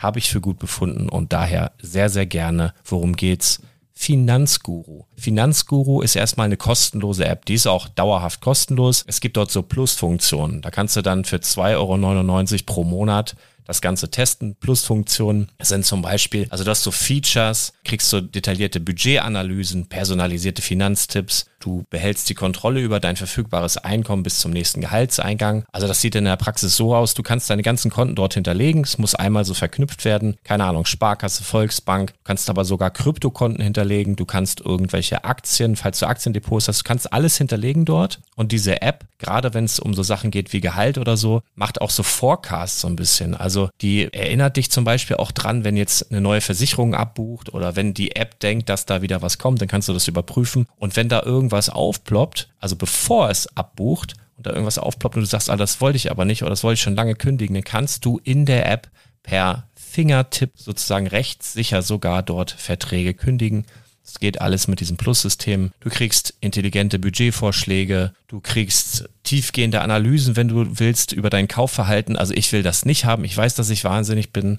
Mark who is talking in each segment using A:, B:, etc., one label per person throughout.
A: habe ich für gut befunden und daher sehr, sehr gerne. Worum geht's? Finanzguru. Finanzguru ist erstmal eine kostenlose App. Die ist auch dauerhaft kostenlos. Es gibt dort so Plusfunktionen. Da kannst du dann für 2,99 Euro pro Monat das Ganze testen. Plusfunktionen sind zum Beispiel, also du hast so Features, kriegst so detaillierte Budgetanalysen, personalisierte Finanztipps, du behältst die Kontrolle über dein verfügbares Einkommen bis zum nächsten Gehaltseingang. Also das sieht in der Praxis so aus, du kannst deine ganzen Konten dort hinterlegen, es muss einmal so verknüpft werden, keine Ahnung, Sparkasse, Volksbank, du kannst aber sogar Kryptokonten hinterlegen, du kannst irgendwelche Aktien, falls du Aktiendepots hast, du kannst alles hinterlegen dort und diese App, gerade wenn es um so Sachen geht wie Gehalt oder so, macht auch so Forecasts so ein bisschen. Also die erinnert dich zum Beispiel auch dran, wenn jetzt eine neue Versicherung abbucht oder wenn die App denkt, dass da wieder was kommt, dann kannst du das überprüfen und wenn da irgendwas irgendwas aufploppt, also bevor es abbucht und da irgendwas aufploppt und du sagst, ah, das wollte ich aber nicht oder das wollte ich schon lange kündigen, dann kannst du in der App per Fingertipp sozusagen rechtssicher sogar dort Verträge kündigen. Es geht alles mit diesem Plus-System. Du kriegst intelligente Budgetvorschläge, du kriegst tiefgehende Analysen, wenn du willst, über dein Kaufverhalten. Also ich will das nicht haben. Ich weiß, dass ich wahnsinnig bin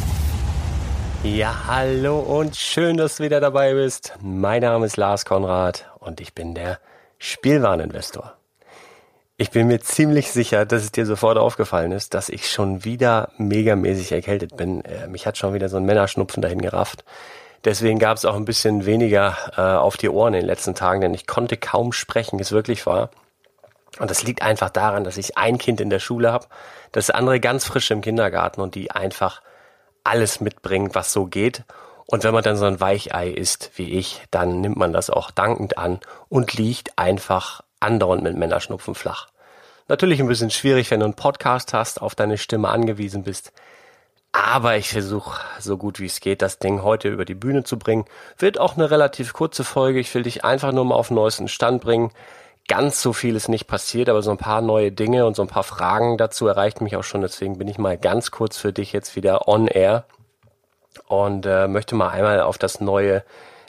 B: Ja, hallo und schön, dass du wieder dabei bist. Mein Name ist Lars Konrad und ich bin der Spielwareninvestor. Ich bin mir ziemlich sicher, dass es dir sofort aufgefallen ist, dass ich schon wieder megamäßig erkältet bin. Mich hat schon wieder so ein Männerschnupfen dahin gerafft. Deswegen gab es auch ein bisschen weniger äh, auf die Ohren in den letzten Tagen, denn ich konnte kaum sprechen, es wirklich war. Und das liegt einfach daran, dass ich ein Kind in der Schule habe, das andere ganz frisch im Kindergarten und die einfach alles mitbringen, was so geht. Und wenn man dann so ein Weichei ist wie ich, dann nimmt man das auch dankend an und liegt einfach andauernd mit Männerschnupfen flach. Natürlich ein bisschen schwierig, wenn du einen Podcast hast, auf deine Stimme angewiesen bist. Aber ich versuche so gut wie es geht, das Ding heute über die Bühne zu bringen. Wird auch eine relativ kurze Folge. Ich will dich einfach nur mal auf den neuesten Stand bringen ganz so viel ist nicht passiert, aber so ein paar neue Dinge und so ein paar Fragen dazu erreicht mich auch schon. Deswegen bin ich mal ganz kurz für dich jetzt wieder on air und äh, möchte mal einmal auf das neue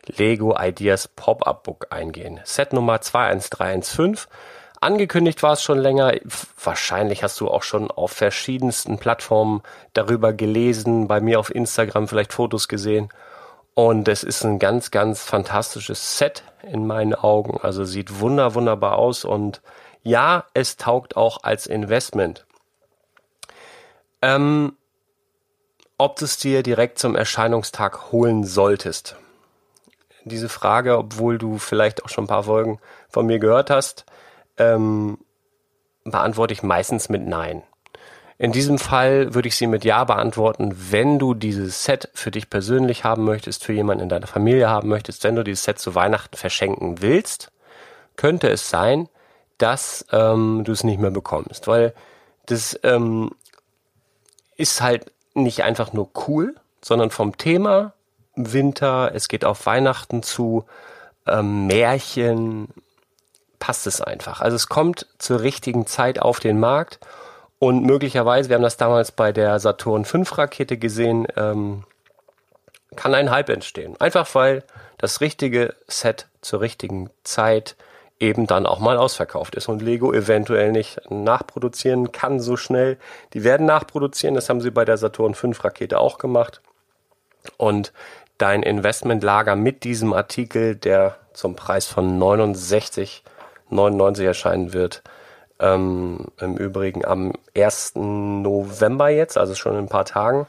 B: Lego Ideas Pop-Up Book eingehen. Set Nummer 21315. Angekündigt war es schon länger. Wahrscheinlich hast du auch schon auf verschiedensten Plattformen darüber gelesen, bei mir auf Instagram vielleicht Fotos gesehen. Und es ist ein ganz, ganz fantastisches Set in meinen Augen. Also sieht wunder, wunderbar aus und ja, es taugt auch als Investment. Ähm, ob du es dir direkt zum Erscheinungstag holen solltest. Diese Frage, obwohl du vielleicht auch schon ein paar Folgen von mir gehört hast, ähm, beantworte ich meistens mit Nein. In diesem Fall würde ich sie mit Ja beantworten, wenn du dieses Set für dich persönlich haben möchtest, für jemanden in deiner Familie haben möchtest, wenn du dieses Set zu Weihnachten verschenken willst, könnte es sein, dass ähm, du es nicht mehr bekommst, weil das ähm, ist halt nicht einfach nur cool, sondern vom Thema Winter, es geht auf Weihnachten zu, ähm, Märchen, passt es einfach. Also es kommt zur richtigen Zeit auf den Markt und möglicherweise, wir haben das damals bei der Saturn V Rakete gesehen, ähm, kann ein Hype entstehen. Einfach weil das richtige Set zur richtigen Zeit eben dann auch mal ausverkauft ist und Lego eventuell nicht nachproduzieren kann so schnell. Die werden nachproduzieren, das haben sie bei der Saturn V Rakete auch gemacht. Und dein Investmentlager mit diesem Artikel, der zum Preis von 69,99 erscheinen wird, ähm, Im Übrigen am 1. November jetzt, also schon in ein paar Tagen.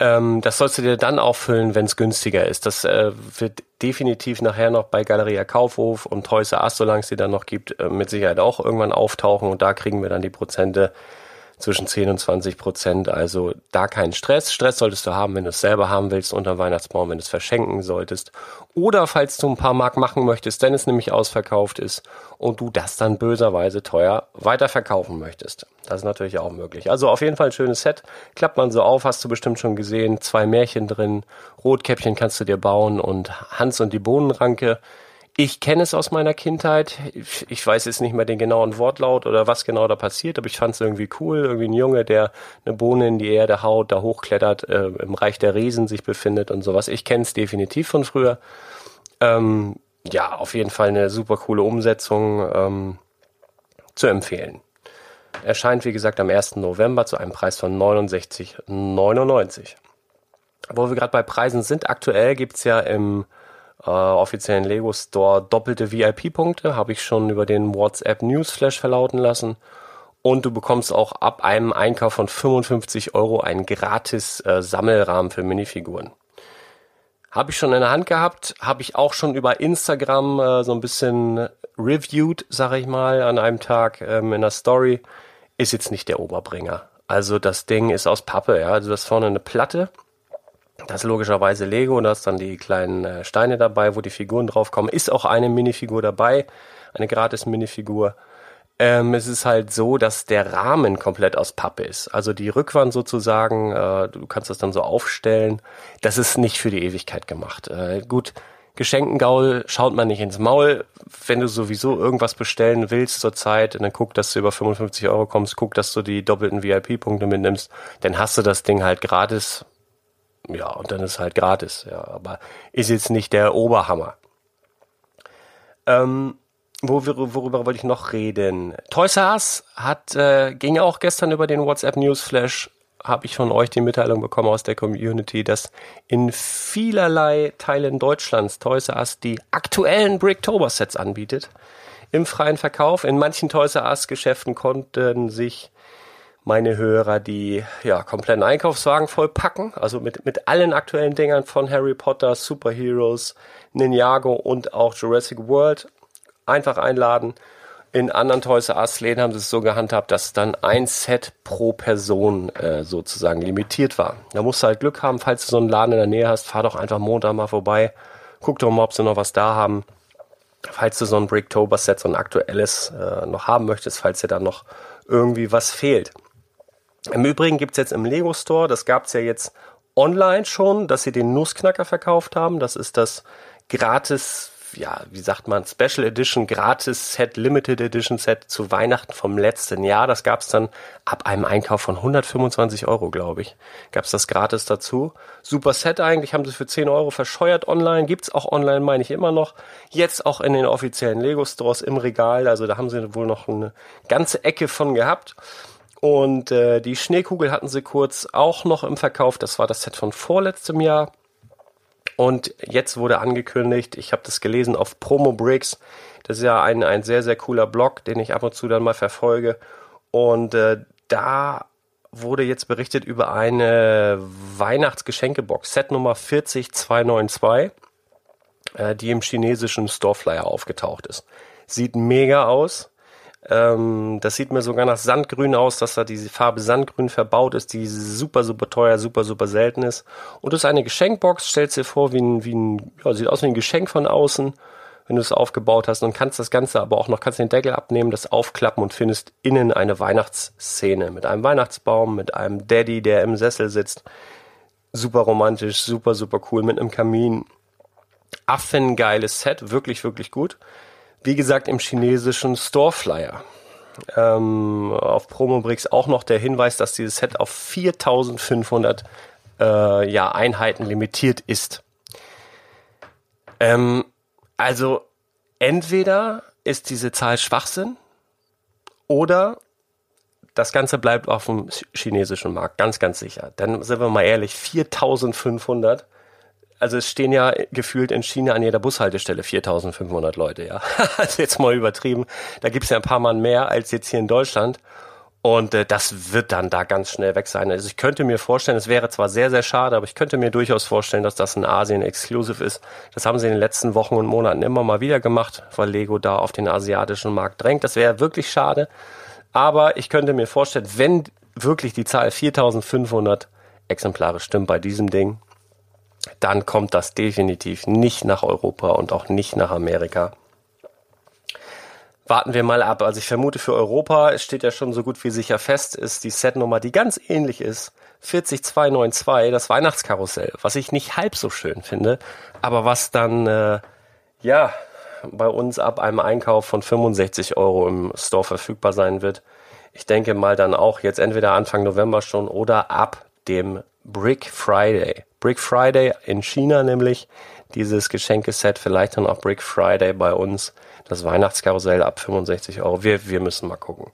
B: Ähm, das sollst du dir dann auffüllen, wenn es günstiger ist. Das äh, wird definitiv nachher noch bei Galeria Kaufhof und Toys R Us, solange es die dann noch gibt, äh, mit Sicherheit auch irgendwann auftauchen und da kriegen wir dann die Prozente zwischen 10 und 20 Prozent. Also da kein Stress. Stress solltest du haben, wenn du es selber haben willst unter Weihnachtsbaum, wenn du es verschenken solltest. Oder falls du ein paar Mark machen möchtest, wenn es nämlich ausverkauft ist und du das dann böserweise teuer weiterverkaufen möchtest. Das ist natürlich auch möglich. Also auf jeden Fall ein schönes Set. Klappt man so auf, hast du bestimmt schon gesehen. Zwei Märchen drin. Rotkäppchen kannst du dir bauen und Hans und die Bohnenranke. Ich kenne es aus meiner Kindheit. Ich weiß jetzt nicht mehr den genauen Wortlaut oder was genau da passiert, aber ich fand es irgendwie cool. Irgendwie ein Junge, der eine Bohne in die Erde haut, da hochklettert, äh, im Reich der Riesen sich befindet und sowas. Ich kenne es definitiv von früher. Ähm, ja, auf jeden Fall eine super coole Umsetzung ähm, zu empfehlen. Erscheint, wie gesagt, am 1. November zu einem Preis von 69,99. Wo wir gerade bei Preisen sind, aktuell gibt's ja im äh, offiziellen Lego Store doppelte VIP-Punkte, habe ich schon über den WhatsApp Newsflash verlauten lassen. Und du bekommst auch ab einem Einkauf von 55 Euro einen gratis äh, Sammelrahmen für Minifiguren. Habe ich schon in der Hand gehabt, habe ich auch schon über Instagram äh, so ein bisschen reviewed, sag ich mal, an einem Tag ähm, in der Story. Ist jetzt nicht der Oberbringer. Also das Ding ist aus Pappe, ja. Also das vorne eine Platte das ist logischerweise Lego und da ist dann die kleinen äh, Steine dabei, wo die Figuren draufkommen. Ist auch eine Minifigur dabei, eine gratis Minifigur. Ähm, es ist halt so, dass der Rahmen komplett aus Pappe ist. Also die Rückwand sozusagen, äh, du kannst das dann so aufstellen. Das ist nicht für die Ewigkeit gemacht. Äh, gut, Geschenkengaul schaut man nicht ins Maul. Wenn du sowieso irgendwas bestellen willst zur Zeit, dann guck, dass du über 55 Euro kommst, guck, dass du die doppelten VIP-Punkte mitnimmst, dann hast du das Ding halt gratis ja, und dann ist halt gratis, ja, aber ist jetzt nicht der Oberhammer. Ähm, wo worüber wollte ich noch reden? Toys R Us hat, äh, ging auch gestern über den WhatsApp Newsflash, habe ich von euch die Mitteilung bekommen aus der Community, dass in vielerlei Teilen Deutschlands Toys R Us die aktuellen Bricktober Sets anbietet. Im freien Verkauf. In manchen Toys R Us Geschäften konnten sich meine Hörer die ja kompletten Einkaufswagen vollpacken, also mit mit allen aktuellen Dingern von Harry Potter, Superheroes, Ninjago und auch Jurassic World einfach einladen. In anderen Toys R Us Läden haben sie es so gehandhabt, dass dann ein Set pro Person äh, sozusagen limitiert war. Da musst du halt Glück haben, falls du so einen Laden in der Nähe hast, fahr doch einfach Montag mal vorbei, guck doch mal, ob sie noch was da haben. Falls du so ein Bricktober Set, so ein aktuelles äh, noch haben möchtest, falls dir da noch irgendwie was fehlt. Im Übrigen gibt's jetzt im Lego Store, das gab's ja jetzt online schon, dass sie den Nussknacker verkauft haben. Das ist das gratis, ja, wie sagt man, Special Edition, gratis Set, Limited Edition Set zu Weihnachten vom letzten Jahr. Das gab's dann ab einem Einkauf von 125 Euro, glaube ich. Gab's das gratis dazu. Super Set eigentlich, haben sie für 10 Euro verscheuert online. Gibt's auch online, meine ich immer noch. Jetzt auch in den offiziellen Lego Stores im Regal. Also da haben sie wohl noch eine ganze Ecke von gehabt. Und äh, die Schneekugel hatten sie kurz auch noch im Verkauf. Das war das Set von vorletztem Jahr. Und jetzt wurde angekündigt, ich habe das gelesen auf Promo Bricks. Das ist ja ein, ein sehr, sehr cooler Blog, den ich ab und zu dann mal verfolge. Und äh, da wurde jetzt berichtet über eine Weihnachtsgeschenkebox, Set Nummer 40292. äh, die im chinesischen Storeflyer aufgetaucht ist. Sieht mega aus. Ähm, das sieht mir sogar nach Sandgrün aus, dass da diese Farbe Sandgrün verbaut ist, die super, super teuer, super, super selten ist. Und das ist eine Geschenkbox, stellst dir vor, wie ein, wie ein, ja, sieht aus wie ein Geschenk von außen, wenn du es aufgebaut hast und kannst das Ganze aber auch noch, kannst den Deckel abnehmen, das aufklappen und findest innen eine Weihnachtsszene mit einem Weihnachtsbaum, mit einem Daddy, der im Sessel sitzt. Super romantisch, super, super cool, mit einem Kamin. Affengeiles Set, wirklich, wirklich gut. Wie gesagt, im chinesischen Storeflyer. Ähm, auf Promobrix auch noch der Hinweis, dass dieses Set auf 4500 äh, ja, Einheiten limitiert ist. Ähm, also entweder ist diese Zahl Schwachsinn oder das Ganze bleibt auf dem chinesischen Markt, ganz, ganz sicher. Dann sind wir mal ehrlich, 4500 also es stehen ja gefühlt in China an jeder Bushaltestelle 4500 Leute, ja. also jetzt mal übertrieben. Da gibt's ja ein paar Mann mehr als jetzt hier in Deutschland. Und äh, das wird dann da ganz schnell weg sein. Also ich könnte mir vorstellen, es wäre zwar sehr, sehr schade, aber ich könnte mir durchaus vorstellen, dass das ein Asien-Exclusive ist. Das haben sie in den letzten Wochen und Monaten immer mal wieder gemacht, weil Lego da auf den asiatischen Markt drängt. Das wäre wirklich schade. Aber ich könnte mir vorstellen, wenn wirklich die Zahl 4500 Exemplare stimmt bei diesem Ding, dann kommt das definitiv nicht nach Europa und auch nicht nach Amerika. Warten wir mal ab. Also ich vermute für Europa, es steht ja schon so gut wie sicher fest, ist die Setnummer, die ganz ähnlich ist, 40292, das Weihnachtskarussell, was ich nicht halb so schön finde, aber was dann, äh, ja, bei uns ab einem Einkauf von 65 Euro im Store verfügbar sein wird. Ich denke mal dann auch jetzt entweder Anfang November schon oder ab dem Brick Friday. Brick Friday in China nämlich, dieses Geschenkeset, vielleicht dann auch Brick Friday bei uns, das Weihnachtskarussell ab 65 Euro. Wir, wir müssen mal gucken.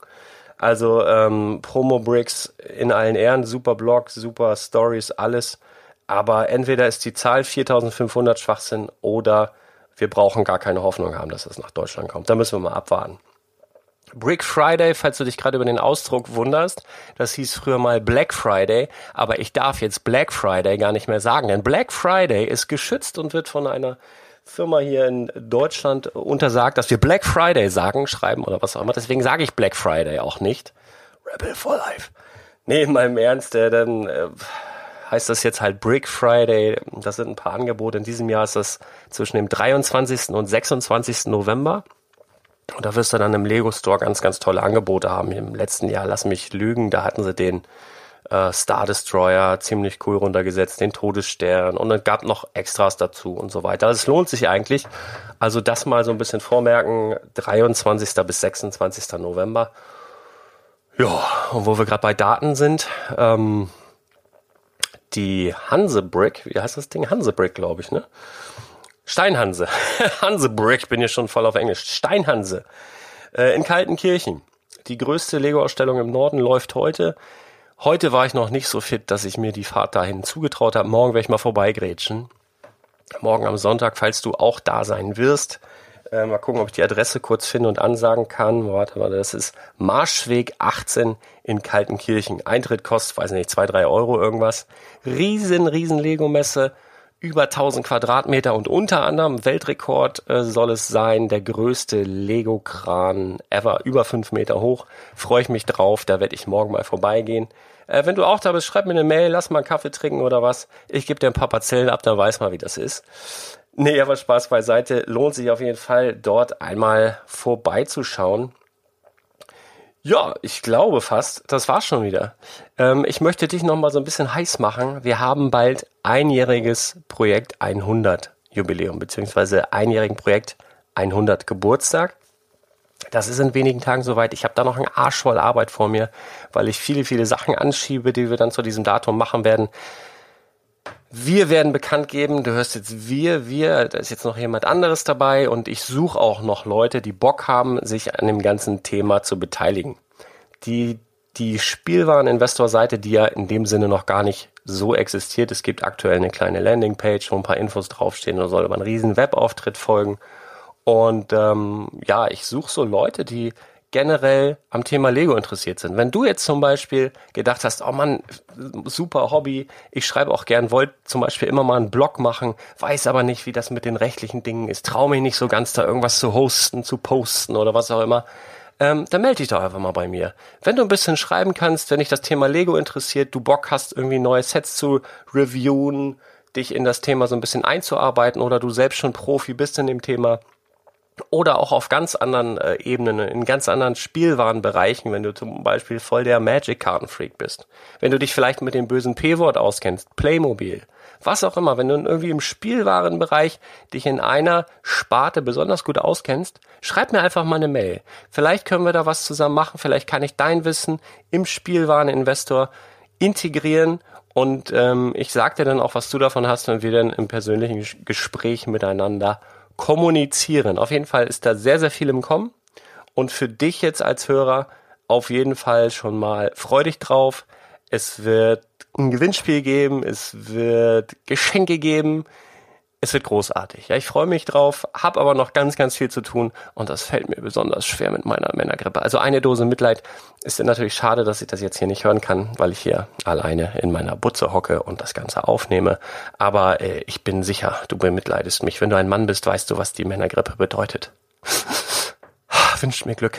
B: Also ähm, Promo Bricks in allen Ehren, super Blog, super Stories, alles. Aber entweder ist die Zahl 4500 Schwachsinn oder wir brauchen gar keine Hoffnung haben, dass es nach Deutschland kommt. Da müssen wir mal abwarten. Brick Friday, falls du dich gerade über den Ausdruck wunderst, das hieß früher mal Black Friday, aber ich darf jetzt Black Friday gar nicht mehr sagen, denn Black Friday ist geschützt und wird von einer Firma hier in Deutschland untersagt, dass wir Black Friday sagen, schreiben oder was auch immer. Deswegen sage ich Black Friday auch nicht. Rebel for Life. Nee, in meinem Ernst, äh, dann äh, heißt das jetzt halt Brick Friday. Das sind ein paar Angebote. In diesem Jahr ist das zwischen dem 23. und 26. November. Und da wirst du dann im Lego Store ganz, ganz tolle Angebote haben. Im letzten Jahr, lass mich lügen, da hatten sie den äh, Star Destroyer ziemlich cool runtergesetzt, den Todesstern und es gab noch Extras dazu und so weiter. Also es lohnt sich eigentlich. Also das mal so ein bisschen vormerken, 23. bis 26. November. Ja, und wo wir gerade bei Daten sind, ähm, die Hansebrick, wie heißt das Ding? Hansebrick, glaube ich, ne? Steinhanse. Hansebrick, bin ich schon voll auf Englisch. Steinhanse. Äh, in Kaltenkirchen. Die größte Lego-Ausstellung im Norden läuft heute. Heute war ich noch nicht so fit, dass ich mir die Fahrt dahin zugetraut habe. Morgen werde ich mal vorbeigrätschen. Morgen am Sonntag, falls du auch da sein wirst. Äh, mal gucken, ob ich die Adresse kurz finde und ansagen kann. Warte mal, das ist Marschweg 18 in Kaltenkirchen. Eintritt kostet, weiß nicht, zwei, drei Euro irgendwas. Riesen, riesen Lego-Messe über 1000 Quadratmeter und unter anderem Weltrekord äh, soll es sein, der größte Lego-Kran ever, über fünf Meter hoch. Freue ich mich drauf, da werde ich morgen mal vorbeigehen. Äh, wenn du auch da bist, schreib mir eine Mail, lass mal einen Kaffee trinken oder was. Ich gebe dir ein paar Parzellen ab, dann weiß mal, wie das ist. Nee, aber Spaß beiseite. Lohnt sich auf jeden Fall, dort einmal vorbeizuschauen. Ja, ich glaube fast, das war's schon wieder. Ähm, ich möchte dich noch mal so ein bisschen heiß machen. Wir haben bald einjähriges Projekt 100 Jubiläum, beziehungsweise einjährigen Projekt 100 Geburtstag. Das ist in wenigen Tagen soweit. Ich habe da noch einen Arsch voll Arbeit vor mir, weil ich viele, viele Sachen anschiebe, die wir dann zu diesem Datum machen werden. Wir werden bekannt geben, du hörst jetzt wir, wir, da ist jetzt noch jemand anderes dabei und ich suche auch noch Leute, die Bock haben, sich an dem ganzen Thema zu beteiligen. Die, die Spielwareninvestor-Seite, die ja in dem Sinne noch gar nicht so existiert. Es gibt aktuell eine kleine Landingpage, wo ein paar Infos draufstehen, da soll aber ein riesen Webauftritt folgen. Und ähm, ja, ich suche so Leute, die generell am Thema Lego interessiert sind. Wenn du jetzt zum Beispiel gedacht hast, oh Mann, super Hobby, ich schreibe auch gern, wollte zum Beispiel immer mal einen Blog machen, weiß aber nicht, wie das mit den rechtlichen Dingen ist, traue mich nicht so ganz da irgendwas zu hosten, zu posten oder was auch immer, ähm, dann melde dich doch einfach mal bei mir. Wenn du ein bisschen schreiben kannst, wenn dich das Thema Lego interessiert, du Bock hast, irgendwie neue Sets zu reviewen, dich in das Thema so ein bisschen einzuarbeiten oder du selbst schon Profi bist in dem Thema, oder auch auf ganz anderen äh, Ebenen, in ganz anderen Spielwarenbereichen, wenn du zum Beispiel voll der Magic-Kartenfreak bist. Wenn du dich vielleicht mit dem bösen P-Wort auskennst, Playmobil, was auch immer, wenn du irgendwie im Spielwarenbereich dich in einer Sparte besonders gut auskennst, schreib mir einfach mal eine Mail. Vielleicht können wir da was zusammen machen, vielleicht kann ich dein Wissen im Spielwareninvestor integrieren und ähm, ich sag dir dann auch, was du davon hast, wenn wir dann im persönlichen Gespräch miteinander kommunizieren. Auf jeden Fall ist da sehr, sehr viel im Kommen. Und für dich jetzt als Hörer auf jeden Fall schon mal freu dich drauf. Es wird ein Gewinnspiel geben, es wird Geschenke geben, es wird großartig. Ja, ich freue mich drauf, habe aber noch ganz, ganz viel zu tun und das fällt mir besonders schwer mit meiner Männergrippe. Also eine Dose Mitleid ist natürlich schade, dass ich das jetzt hier nicht hören kann, weil ich hier alleine in meiner Butze hocke und das Ganze aufnehme. Aber äh, ich bin sicher, du bemitleidest mich. Wenn du ein Mann bist, weißt du, was die Männergrippe bedeutet. Wünscht mir Glück.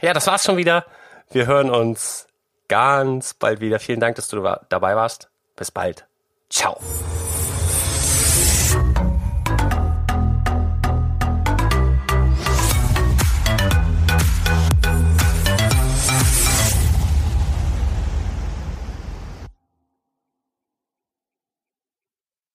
B: Ja, das war's schon wieder. Wir hören uns ganz bald wieder. Vielen Dank, dass du dabei warst. Bis bald. Ciao.